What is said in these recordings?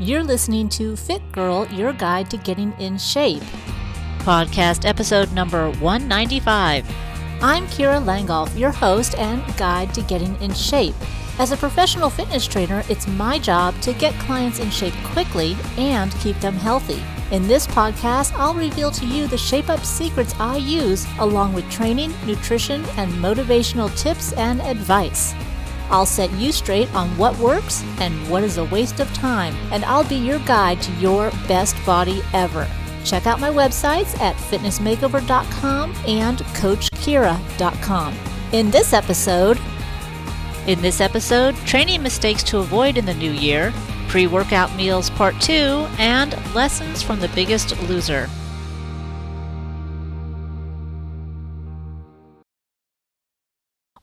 You're listening to Fit Girl, your guide to getting in shape. Podcast episode number 195. I'm Kira Langolf, your host and guide to getting in shape. As a professional fitness trainer, it's my job to get clients in shape quickly and keep them healthy. In this podcast, I'll reveal to you the shape up secrets I use, along with training, nutrition, and motivational tips and advice. I'll set you straight on what works and what is a waste of time, and I'll be your guide to your best body ever. Check out my websites at fitnessmakeover.com and coachkira.com. In this episode, in this episode, training mistakes to avoid in the new year, pre-workout meals part 2, and lessons from the biggest loser.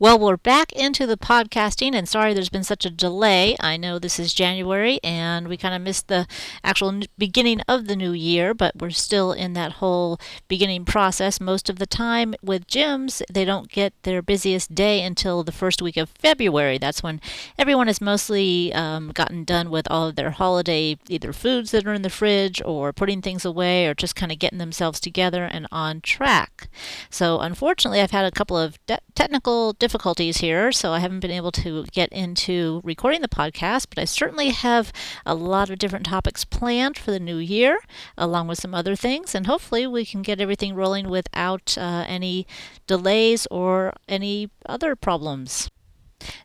Well, we're back into the podcasting, and sorry there's been such a delay. I know this is January, and we kind of missed the actual beginning of the new year, but we're still in that whole beginning process. Most of the time with gyms, they don't get their busiest day until the first week of February. That's when everyone has mostly um, gotten done with all of their holiday either foods that are in the fridge, or putting things away, or just kind of getting themselves together and on track. So, unfortunately, I've had a couple of de- technical difficulties difficulties here, so I haven't been able to get into recording the podcast, but I certainly have a lot of different topics planned for the new year, along with some other things, and hopefully we can get everything rolling without uh, any delays or any other problems.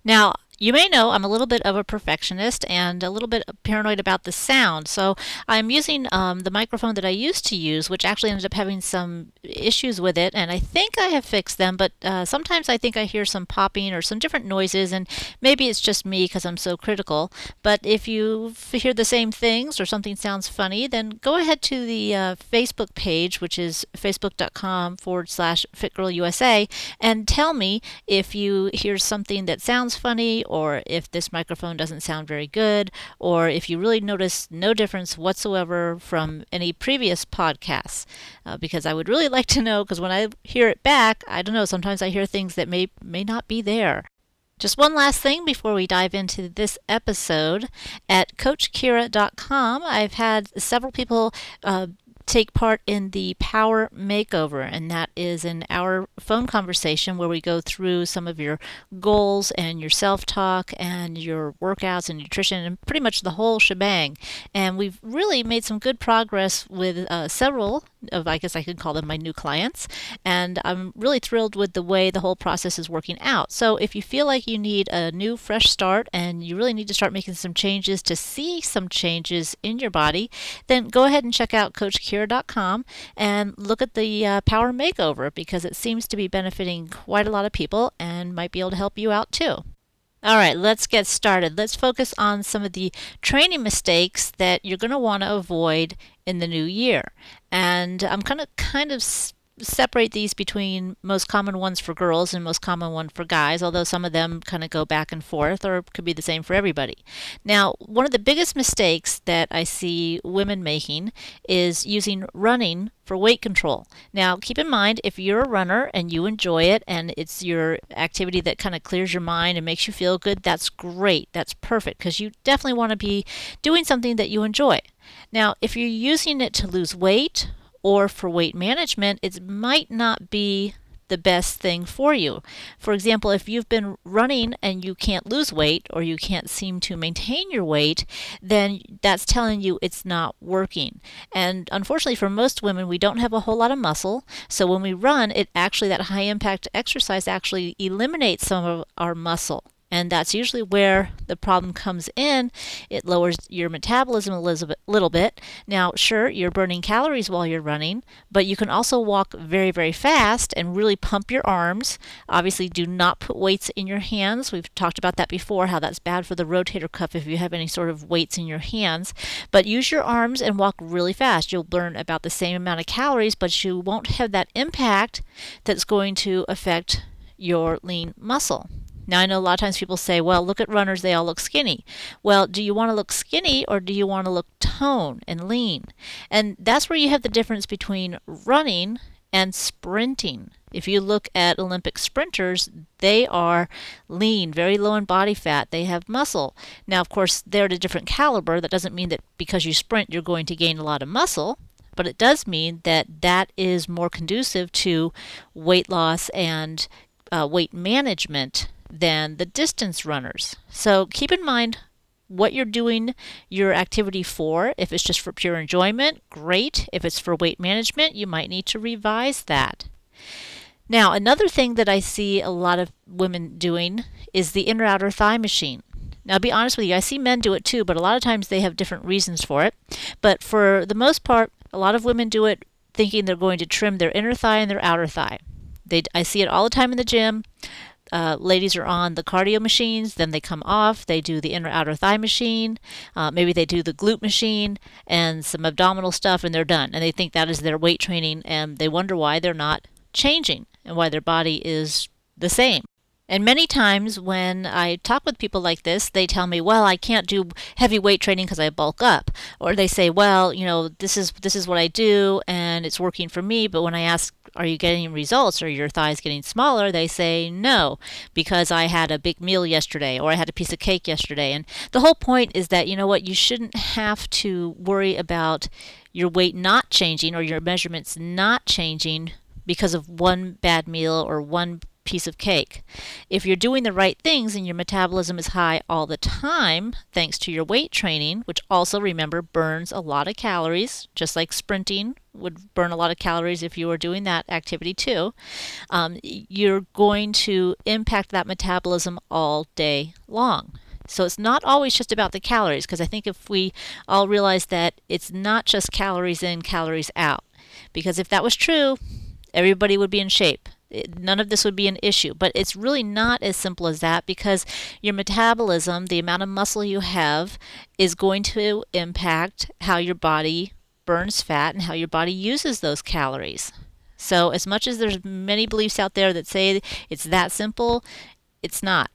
Now, you may know I'm a little bit of a perfectionist and a little bit paranoid about the sound. So I'm using um, the microphone that I used to use, which actually ended up having some issues with it. And I think I have fixed them, but uh, sometimes I think I hear some popping or some different noises. And maybe it's just me because I'm so critical. But if you hear the same things or something sounds funny, then go ahead to the uh, Facebook page, which is facebook.com forward slash fitgirlusa, and tell me if you hear something that sounds funny or if this microphone doesn't sound very good, or if you really notice no difference whatsoever from any previous podcasts. Uh, because I would really like to know, because when I hear it back, I don't know, sometimes I hear things that may, may not be there. Just one last thing before we dive into this episode. At CoachKira.com, I've had several people uh, take part in the Power Makeover, and that is an hour phone conversation where we go through some of your goals and your self talk and your workouts and nutrition and pretty much the whole shebang. And we've really made some good progress with uh, several of, I guess I could call them my new clients, and I'm really thrilled with the way the whole process is working out. So if you feel like you need a new, fresh start and you really need to start making some changes to see some changes in your body, then go ahead and check out Coach Kira and look at the uh, Power Makeover because it seems to be benefiting quite a lot of people and might be able to help you out too. All right, let's get started. Let's focus on some of the training mistakes that you're going to want to avoid in the new year. And I'm going to kind of separate these between most common ones for girls and most common one for guys, although some of them kind of go back and forth or could be the same for everybody. Now, one of the biggest mistakes that I see women making is using running for weight control. Now, keep in mind if you're a runner and you enjoy it and it's your activity that kind of clears your mind and makes you feel good, that's great. That's perfect because you definitely want to be doing something that you enjoy. Now, if you're using it to lose weight or for weight management, it might not be the best thing for you. For example, if you've been running and you can't lose weight or you can't seem to maintain your weight, then that's telling you it's not working. And unfortunately, for most women, we don't have a whole lot of muscle. So when we run, it actually, that high impact exercise actually eliminates some of our muscle. And that's usually where the problem comes in. It lowers your metabolism a little bit. Now, sure, you're burning calories while you're running, but you can also walk very, very fast and really pump your arms. Obviously, do not put weights in your hands. We've talked about that before, how that's bad for the rotator cuff if you have any sort of weights in your hands. But use your arms and walk really fast. You'll burn about the same amount of calories, but you won't have that impact that's going to affect your lean muscle. Now, I know a lot of times people say, well, look at runners, they all look skinny. Well, do you want to look skinny or do you want to look tone and lean? And that's where you have the difference between running and sprinting. If you look at Olympic sprinters, they are lean, very low in body fat. They have muscle. Now, of course, they're at a different caliber. That doesn't mean that because you sprint, you're going to gain a lot of muscle, but it does mean that that is more conducive to weight loss and uh, weight management than the distance runners. So keep in mind what you're doing your activity for. If it's just for pure enjoyment, great. If it's for weight management, you might need to revise that. Now, another thing that I see a lot of women doing is the inner outer thigh machine. Now, I'll be honest with you, I see men do it too, but a lot of times they have different reasons for it. But for the most part, a lot of women do it thinking they're going to trim their inner thigh and their outer thigh. They, I see it all the time in the gym. Uh, ladies are on the cardio machines, then they come off, they do the inner outer thigh machine, uh, maybe they do the glute machine and some abdominal stuff, and they're done. And they think that is their weight training, and they wonder why they're not changing and why their body is the same. And many times when I talk with people like this, they tell me, "Well, I can't do heavy weight training because I bulk up." Or they say, "Well, you know, this is this is what I do and it's working for me." But when I ask, "Are you getting results? Are your thighs getting smaller?" they say, "No, because I had a big meal yesterday or I had a piece of cake yesterday." And the whole point is that, you know what, you shouldn't have to worry about your weight not changing or your measurements not changing because of one bad meal or one piece of cake. If you're doing the right things and your metabolism is high all the time, thanks to your weight training, which also remember burns a lot of calories, just like sprinting would burn a lot of calories if you were doing that activity too, um, you're going to impact that metabolism all day long. So it's not always just about the calories, because I think if we all realize that it's not just calories in, calories out, because if that was true, everybody would be in shape. none of this would be an issue, but it's really not as simple as that because your metabolism, the amount of muscle you have, is going to impact how your body burns fat and how your body uses those calories. So, as much as there's many beliefs out there that say it's that simple, it's not.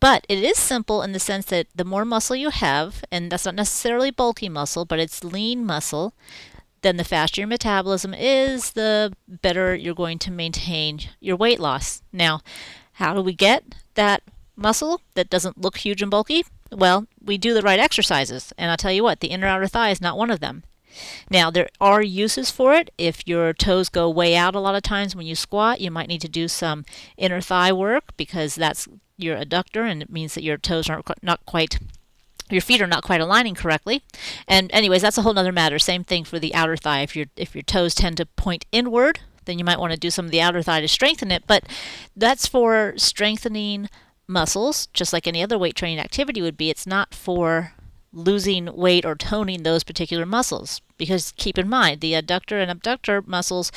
But it is simple in the sense that the more muscle you have, and that's not necessarily bulky muscle, but it's lean muscle, then the faster your metabolism is, the better you're going to maintain your weight loss. Now, how do we get that muscle that doesn't look huge and bulky? Well, we do the right exercises, and I'll tell you what, the inner outer thigh is not one of them. Now, there are uses for it. If your toes go way out a lot of times when you squat, you might need to do some inner thigh work because that's your adductor and it means that your toes aren't not quite your feet are not quite aligning correctly. And anyways, that's a whole other matter. Same thing for the outer thigh. If your if your toes tend to point inward, then you might want to do some of the outer thigh to strengthen it. But that's for strengthening muscles, just like any other weight training activity would be. It's not for losing weight or toning those particular muscles. Because keep in mind, the adductor and abductor muscles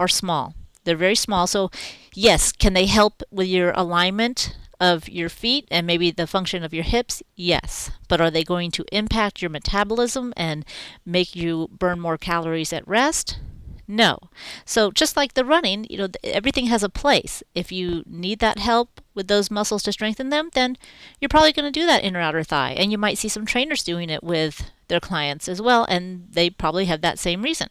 are small. They're very small. So, yes, can they help with your alignment of your feet and maybe the function of your hips? Yes. But are they going to impact your metabolism and make you burn more calories at rest? No. So just like the running, you know, everything has a place. If you need that help with those muscles to strengthen them, then you're probably going to do that inner outer thigh. And you might see some trainers doing it with their clients as well, and they probably have that same reason.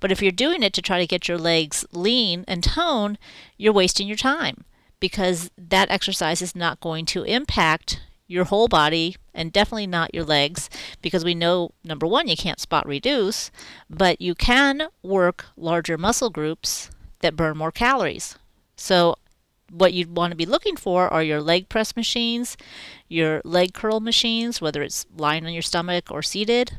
But if you're doing it to try to get your legs lean and tone, you're wasting your time because that exercise is not going to impact your whole body and definitely not your legs because we know number one you can't spot reduce but you can work larger muscle groups that burn more calories. So what you'd want to be looking for are your leg press machines your leg curl machines whether it's lying on your stomach or seated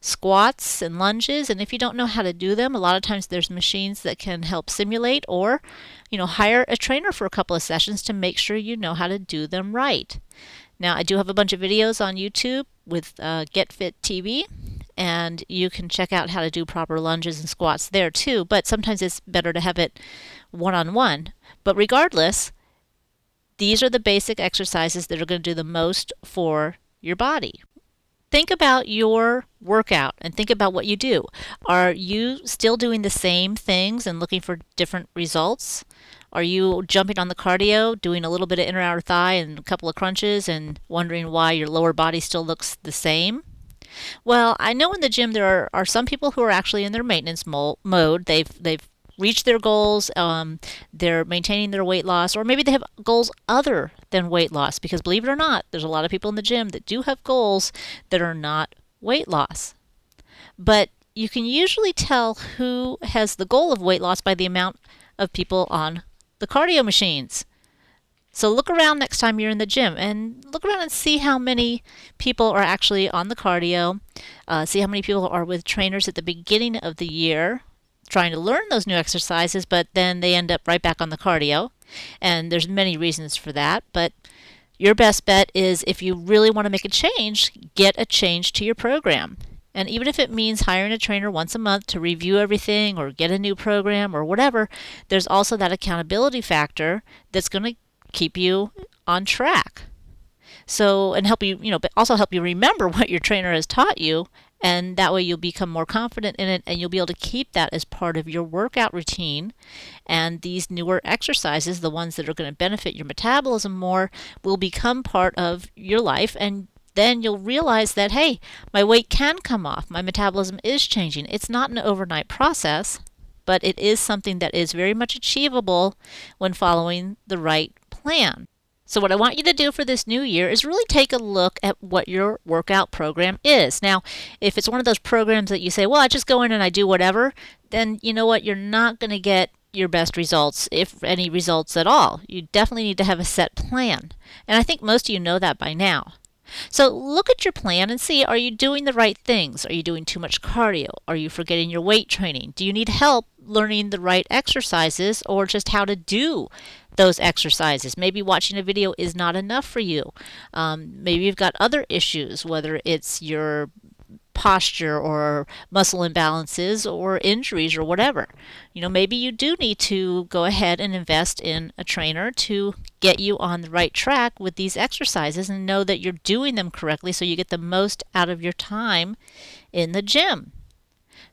squats and lunges and if you don't know how to do them a lot of times there's machines that can help simulate or you know hire a trainer for a couple of sessions to make sure you know how to do them right now i do have a bunch of videos on youtube with uh, get fit tv and you can check out how to do proper lunges and squats there too but sometimes it's better to have it one-on-one but regardless these are the basic exercises that are going to do the most for your body think about your workout and think about what you do. Are you still doing the same things and looking for different results? Are you jumping on the cardio, doing a little bit of inner outer thigh and a couple of crunches and wondering why your lower body still looks the same? Well, I know in the gym there are, are some people who are actually in their maintenance mo- mode. They've they've reached their goals, um, they're maintaining their weight loss, or maybe they have goals other than weight loss. Because believe it or not, there's a lot of people in the gym that do have goals that are not weight loss. But you can usually tell who has the goal of weight loss by the amount of people on the cardio machines. So look around next time you're in the gym and look around and see how many people are actually on the cardio. Uh, see how many people are with trainers at the beginning of the year trying to learn those new exercises, but then they end up right back on the cardio. And there's many reasons for that, but your best bet is if you really want to make a change, get a change to your program. And even if it means hiring a trainer once a month to review everything or get a new program or whatever, there's also that accountability factor that's going to keep you on track. So, and help you, you know, but also help you remember what your trainer has taught you. And that way you'll become more confident in it and you'll be able to keep that as part of your workout routine. And these newer exercises, the ones that are going to benefit your metabolism more, will become part of your life. And then you'll realize that, hey, my weight can come off. My metabolism is changing. It's not an overnight process, but it is something that is very much achievable when following the right plan. So, what I want you to do for this new year is really take a look at what your workout program is. Now, if it's one of those programs that you say, well, I just go in and I do whatever, then you know what? You're not going to get your best results, if any results at all. You definitely need to have a set plan. And I think most of you know that by now. So look at your plan and see are you doing the right things? Are you doing too much cardio? Are you forgetting your weight training? Do you need help learning the right exercises or just how to do those exercises? Maybe watching a video is not enough for you. Um, maybe you've got other issues, whether it's your posture or muscle imbalances or injuries or whatever. You know, maybe you do need to go ahead and invest in a trainer to get you on the right track with these exercises and know that you're doing them correctly so you get the most out of your time in the gym.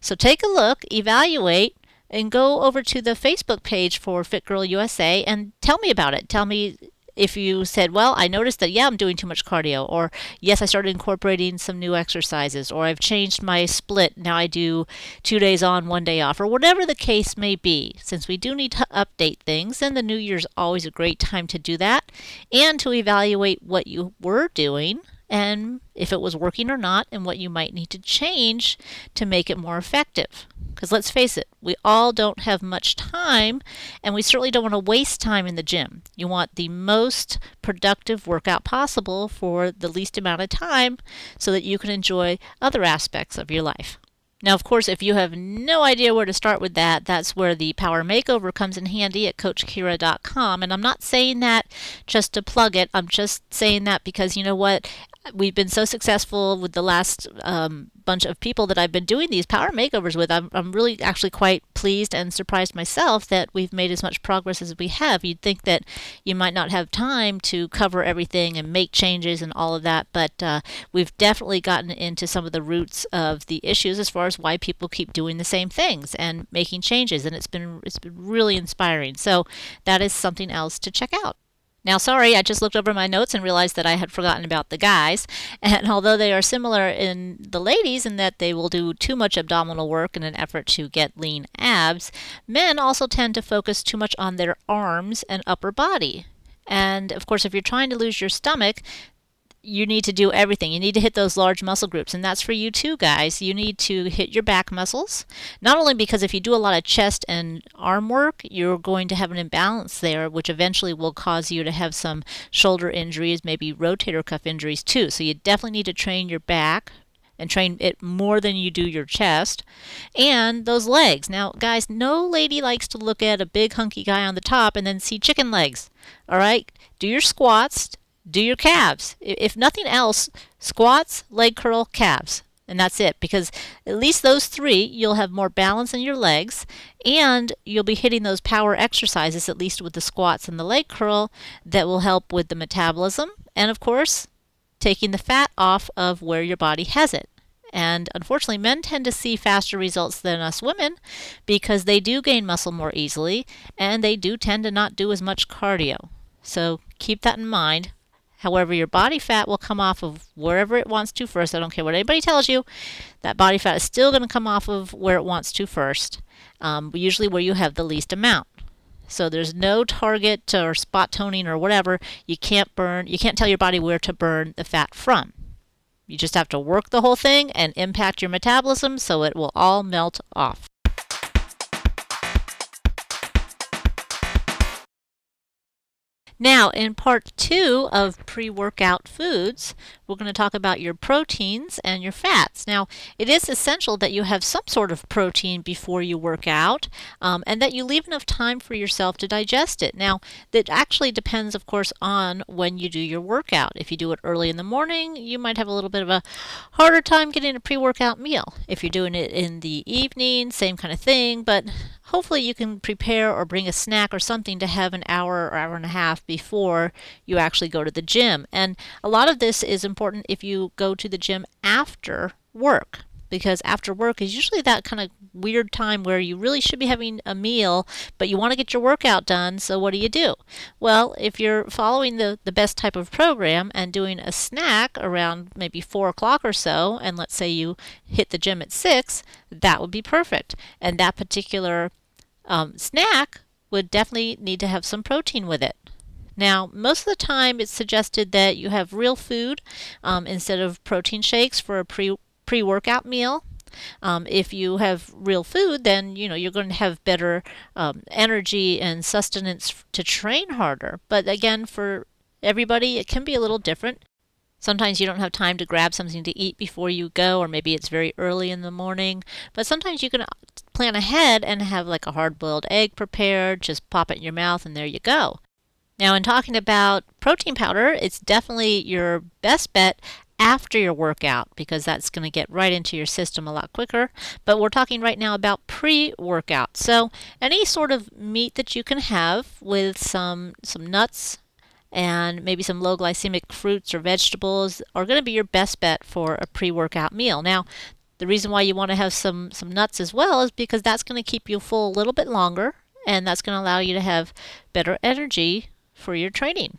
So take a look, evaluate, and go over to the Facebook page for Fit Girl USA and tell me about it. Tell me if you said, well, I noticed that, yeah, I'm doing too much cardio, or yes, I started incorporating some new exercises, or I've changed my split. Now I do two days on, one day off, or whatever the case may be. Since we do need to update things, then the new year's always a great time to do that and to evaluate what you were doing and if it was working or not, and what you might need to change to make it more effective. Because let's face it, we all don't have much time, and we certainly don't want to waste time in the gym. You want the most productive workout possible for the least amount of time so that you can enjoy other aspects of your life. Now, of course, if you have no idea where to start with that, that's where the Power Makeover comes in handy at CoachKira.com. And I'm not saying that just to plug it, I'm just saying that because you know what? We've been so successful with the last um, bunch of people that I've been doing these power makeovers with. I'm, I'm really actually quite pleased and surprised myself that we've made as much progress as we have. You'd think that you might not have time to cover everything and make changes and all of that, but uh, we've definitely gotten into some of the roots of the issues as far as why people keep doing the same things and making changes, and it's been it's been really inspiring. So that is something else to check out. Now, sorry, I just looked over my notes and realized that I had forgotten about the guys. And although they are similar in the ladies in that they will do too much abdominal work in an effort to get lean abs, men also tend to focus too much on their arms and upper body. And of course, if you're trying to lose your stomach, you need to do everything. You need to hit those large muscle groups, and that's for you too, guys. You need to hit your back muscles. Not only because if you do a lot of chest and arm work, you're going to have an imbalance there, which eventually will cause you to have some shoulder injuries, maybe rotator cuff injuries too. So you definitely need to train your back and train it more than you do your chest. And those legs. Now, guys, no lady likes to look at a big hunky guy on the top and then see chicken legs. All right? Do your squats, do your calves. If nothing else, squats, leg curl, calves. And that's it because at least those three, you'll have more balance in your legs and you'll be hitting those power exercises, at least with the squats and the leg curl, that will help with the metabolism and, of course, taking the fat off of where your body has it. And unfortunately, men tend to see faster results than us women because they do gain muscle more easily and they do tend to not do as much cardio. So keep that in mind However, your body fat will come off of wherever it wants to first. I don't care what anybody tells you. That body fat is still going to come off of where it wants to first, um, usually where you have the least amount. So there's no target or spot toning or whatever. You can't burn, you can't tell your body where to burn the fat from. You just have to work the whole thing and impact your metabolism so it will all melt off. Now, in part two of pre workout foods, we're going to talk about your proteins and your fats. Now, it is essential that you have some sort of protein before you work out um, and that you leave enough time for yourself to digest it. Now, that actually depends, of course, on when you do your workout. If you do it early in the morning, you might have a little bit of a harder time getting a pre workout meal. If you're doing it in the evening, same kind of thing, but hopefully you can prepare or bring a snack or something to have an hour or hour and a half before you actually go to the gym. And a lot of this is important if you go to the gym after work because after work is usually that kind of weird time where you really should be having a meal, but you want to get your workout done. So, what do you do? Well, if you're following the, the best type of program and doing a snack around maybe four o'clock or so, and let's say you hit the gym at six, that would be perfect. And that particular um, snack would definitely need to have some protein with it. Now, most of the time, it's suggested that you have real food um, instead of protein shakes for a pre pre workout meal. Um, if you have real food, then you know you're going to have better um, energy and sustenance to train harder. But again, for everybody, it can be a little different. Sometimes you don't have time to grab something to eat before you go, or maybe it's very early in the morning. But sometimes you can uh, plan ahead and have like a hard boiled egg prepared, just pop it in your mouth, and there you go. Now, in talking about protein powder, it's definitely your best bet after your workout because that's going to get right into your system a lot quicker. But we're talking right now about pre workout. So, any sort of meat that you can have with some, some nuts, and maybe some low glycemic fruits or vegetables are going to be your best bet for a pre-workout meal. Now, the reason why you want to have some some nuts as well is because that's going to keep you full a little bit longer and that's going to allow you to have better energy for your training.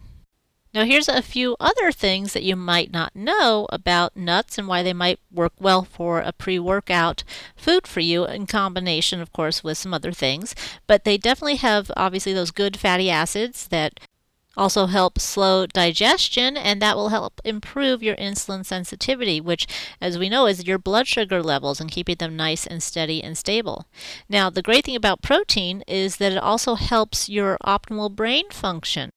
Now, here's a few other things that you might not know about nuts and why they might work well for a pre workout food for you, in combination, of course, with some other things. But they definitely have, obviously, those good fatty acids that also help slow digestion and that will help improve your insulin sensitivity which as we know is your blood sugar levels and keeping them nice and steady and stable. Now the great thing about protein is that it also helps your optimal brain function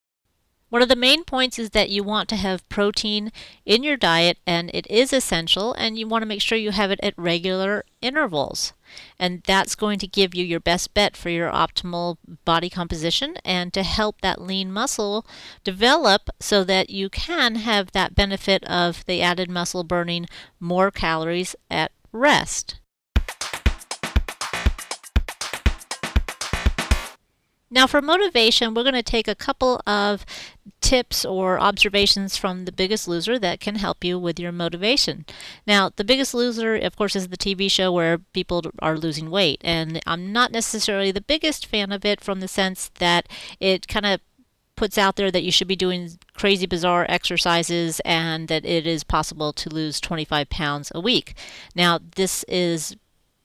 one of the main points is that you want to have protein in your diet and it is essential and you want to make sure you have it at regular intervals. And that's going to give you your best bet for your optimal body composition and to help that lean muscle develop so that you can have that benefit of the added muscle burning more calories at rest. Now, for motivation, we're going to take a couple of tips or observations from The Biggest Loser that can help you with your motivation. Now, The Biggest Loser, of course, is the TV show where people are losing weight, and I'm not necessarily the biggest fan of it from the sense that it kind of puts out there that you should be doing crazy bizarre exercises and that it is possible to lose 25 pounds a week. Now, this is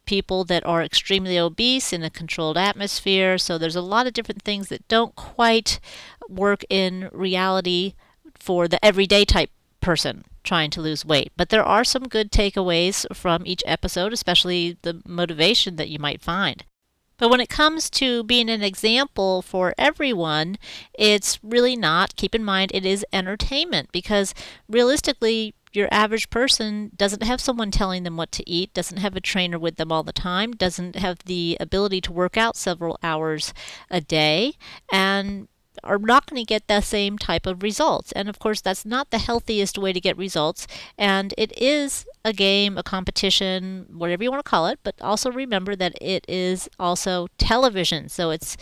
people that are extremely obese in a controlled atmosphere. So there's a lot of different things that don't quite work in reality for the everyday type person trying to lose weight. But there are some good takeaways from each episode, especially the motivation that you might find. But when it comes to being an example for everyone, it's really not. Keep in mind, it is entertainment because realistically, your average person doesn't have someone telling them what to eat, doesn't have a trainer with them all the time, doesn't have the ability to work out several hours a day, and are not going to get the same type of results. And of course, that's not the healthiest way to get results. And it is a game, a competition, whatever you want to call it, but also remember that it is also television. So it's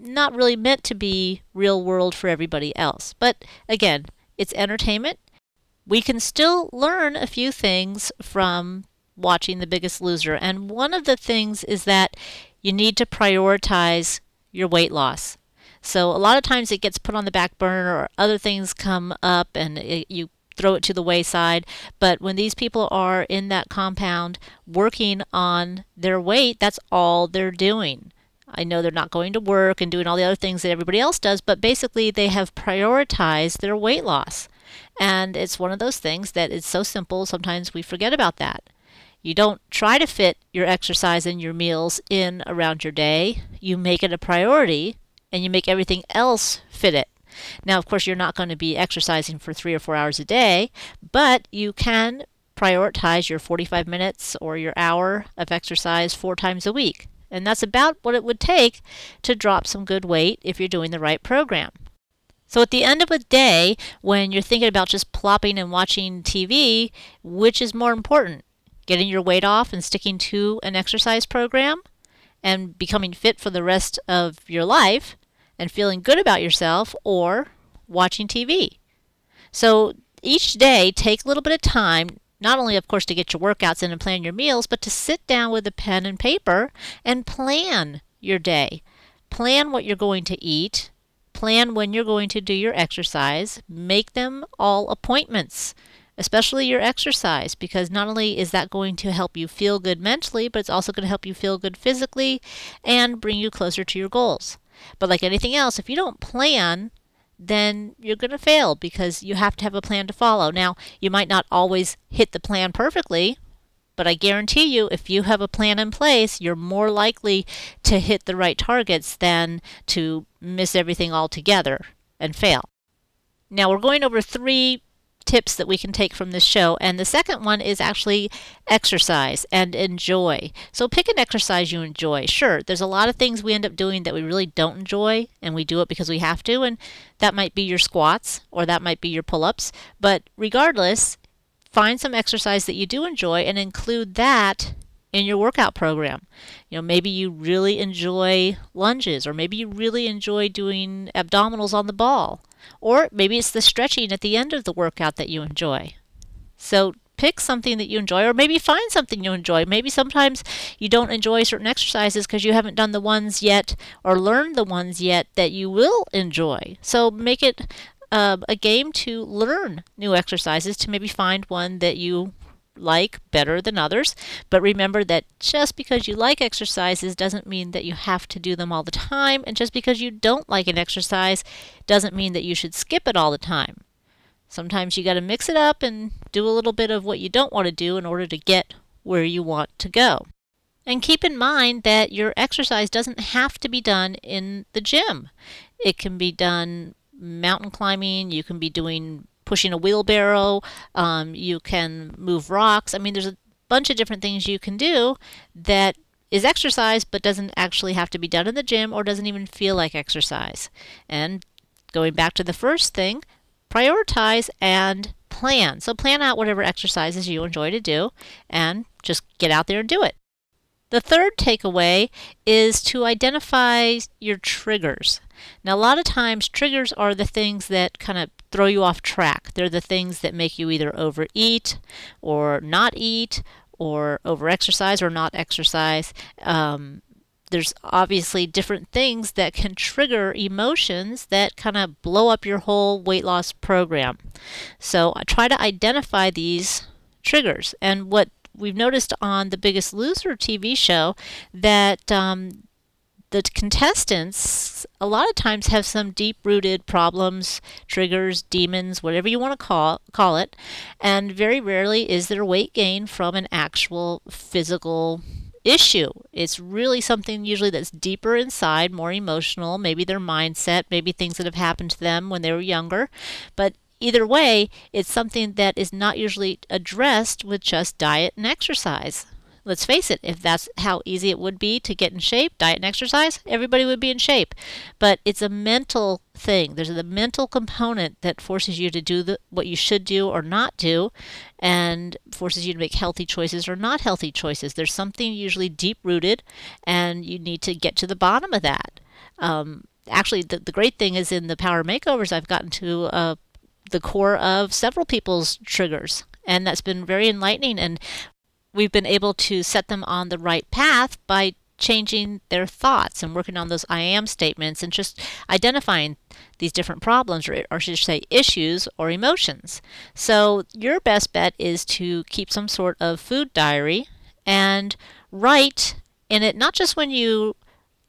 not really meant to be real world for everybody else. But again, it's entertainment we can still learn a few things from watching The Biggest Loser. And one of the things is that you need to prioritize your weight loss. So a lot of times it gets put on the back burner or other things come up and it, you throw it to the wayside. But when these people are in that compound working on their weight, that's all they're doing. I know they're not going to work and doing all the other things that everybody else does, but basically they have prioritized their weight loss. And it's one of those things that is so simple, sometimes we forget about that. You don't try to fit your exercise and your meals in around your day. You make it a priority and you make everything else fit it. Now, of course, you're not going to be exercising for three or four hours a day, but you can prioritize your 45 minutes or your hour of exercise four times a week. And that's about what it would take to drop some good weight if you're doing the right program. So at the end of a day, when you're thinking about just plopping and watching TV, which is more important? Getting your weight off and sticking to an exercise program and becoming fit for the rest of your life and feeling good about yourself or watching TV. So each day, take a little bit of time not only, of course, to get your workouts in and plan your meals, but to sit down with a pen and paper and plan your day. Plan what you're going to eat. Plan when you're going to do your exercise. Make them all appointments, especially your exercise, because not only is that going to help you feel good mentally, but it's also going to help you feel good physically and bring you closer to your goals. But like anything else, if you don't plan, then you're going to fail because you have to have a plan to follow. Now, you might not always hit the plan perfectly, but I guarantee you, if you have a plan in place, you're more likely to hit the right targets than to miss everything altogether and fail. Now, we're going over three tips that we can take from this show. And the second one is actually exercise and enjoy. So pick an exercise you enjoy. Sure, there's a lot of things we end up doing that we really don't enjoy, and we do it because we have to. And that might be your squats or that might be your pull ups. But regardless, find some exercise that you do enjoy and include that in your workout program. You know, maybe you really enjoy lunges, or maybe you really enjoy doing abdominals on the ball. Or maybe it's the stretching at the end of the workout that you enjoy. So pick something that you enjoy, or maybe find something you enjoy. Maybe sometimes you don't enjoy certain exercises because you haven't done the ones yet or learned the ones yet that you will enjoy. So make it uh, a game to learn new exercises to maybe find one that you like better than others. But remember that just because you like exercises doesn't mean that you have to do them all the time. And just because you don't like an exercise doesn't mean that you should skip it all the time. Sometimes you got to mix it up and do a little bit of what you don't want to do in order to get where you want to go. And keep in mind that your exercise doesn't have to be done in the gym. It can be done mountain climbing, you can be doing pushing a wheelbarrow, um, you can move rocks. I mean, there's a bunch of different things you can do that is exercise but doesn't actually have to be done in the gym or doesn't even feel like exercise. And going back to the first thing, prioritize and plan. So plan out whatever exercises you enjoy to do and just get out there and do it. The third takeaway is to identify your triggers. Now, a lot of times, triggers are the things that kind of throw you off track. They're the things that make you either overeat or not eat or overexercise or not exercise. Um, there's obviously different things that can trigger emotions that kind of blow up your whole weight loss program. So I try to identify these triggers. And what we've noticed on the Biggest Loser TV show that um, the contestants a lot of times have some deep-rooted problems, triggers, demons, whatever you want to call call it, and very rarely is their weight gain from an actual physical issue. It's really something usually that's deeper inside, more emotional, maybe their mindset, maybe things that have happened to them when they were younger, but Either way, it's something that is not usually addressed with just diet and exercise. Let's face it, if that's how easy it would be to get in shape, diet and exercise, everybody would be in shape. But it's a mental thing. There's a mental component that forces you to do the, what you should do or not do and forces you to make healthy choices or not healthy choices. There's something usually deep rooted, and you need to get to the bottom of that. Um, actually, the, the great thing is in the power makeovers, I've gotten to uh, the core of several people's triggers. And that's been very enlightening. And we've been able to set them on the right path by changing their thoughts and working on those I am statements and just identifying these different problems, or, or should say issues or emotions. So, your best bet is to keep some sort of food diary and write in it not just when you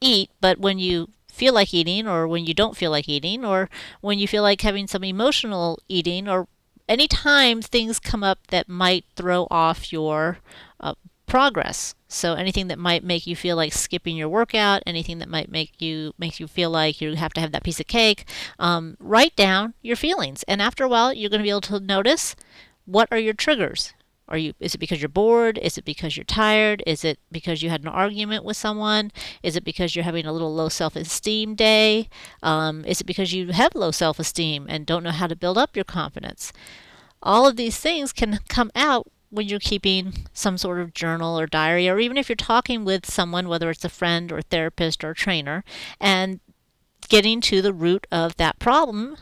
eat, but when you feel like eating, or when you don't feel like eating, or when you feel like having some emotional eating, or anytime things come up that might throw off your uh, progress. So anything that might make you feel like skipping your workout, anything that might make you make you feel like you have to have that piece of cake, um, write down your feelings, and after a while, you're going to be able to notice what are your triggers. Are you? Is it because you're bored? Is it because you're tired? Is it because you had an argument with someone? Is it because you're having a little low self-esteem day? Um, is it because you have low self-esteem and don't know how to build up your confidence? All of these things can come out when you're keeping some sort of journal or diary, or even if you're talking with someone, whether it's a friend or therapist or trainer, and getting to the root of that problem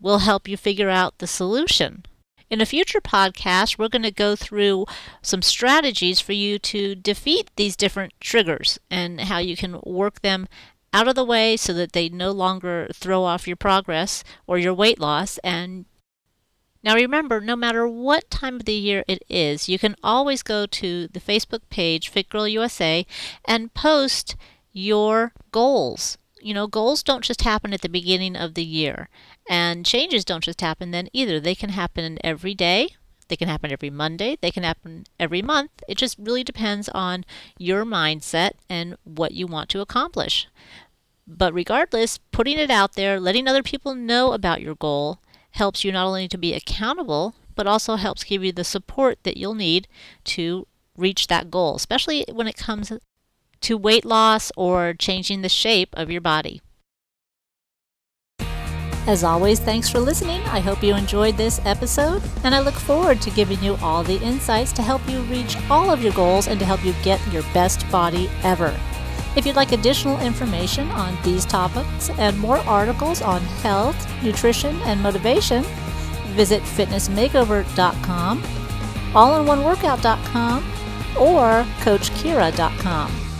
will help you figure out the solution. In a future podcast, we're going to go through some strategies for you to defeat these different triggers and how you can work them out of the way so that they no longer throw off your progress or your weight loss and now remember, no matter what time of the year it is, you can always go to the Facebook page Fit Girl USA and post your goals. You know, goals don't just happen at the beginning of the year, and changes don't just happen then either. They can happen every day, they can happen every Monday, they can happen every month. It just really depends on your mindset and what you want to accomplish. But regardless, putting it out there, letting other people know about your goal, helps you not only to be accountable, but also helps give you the support that you'll need to reach that goal, especially when it comes to weight loss or changing the shape of your body. As always, thanks for listening. I hope you enjoyed this episode, and I look forward to giving you all the insights to help you reach all of your goals and to help you get your best body ever. If you'd like additional information on these topics and more articles on health, nutrition, and motivation, visit fitnessmakeover.com, allinoneworkout.com, or coachkira.com.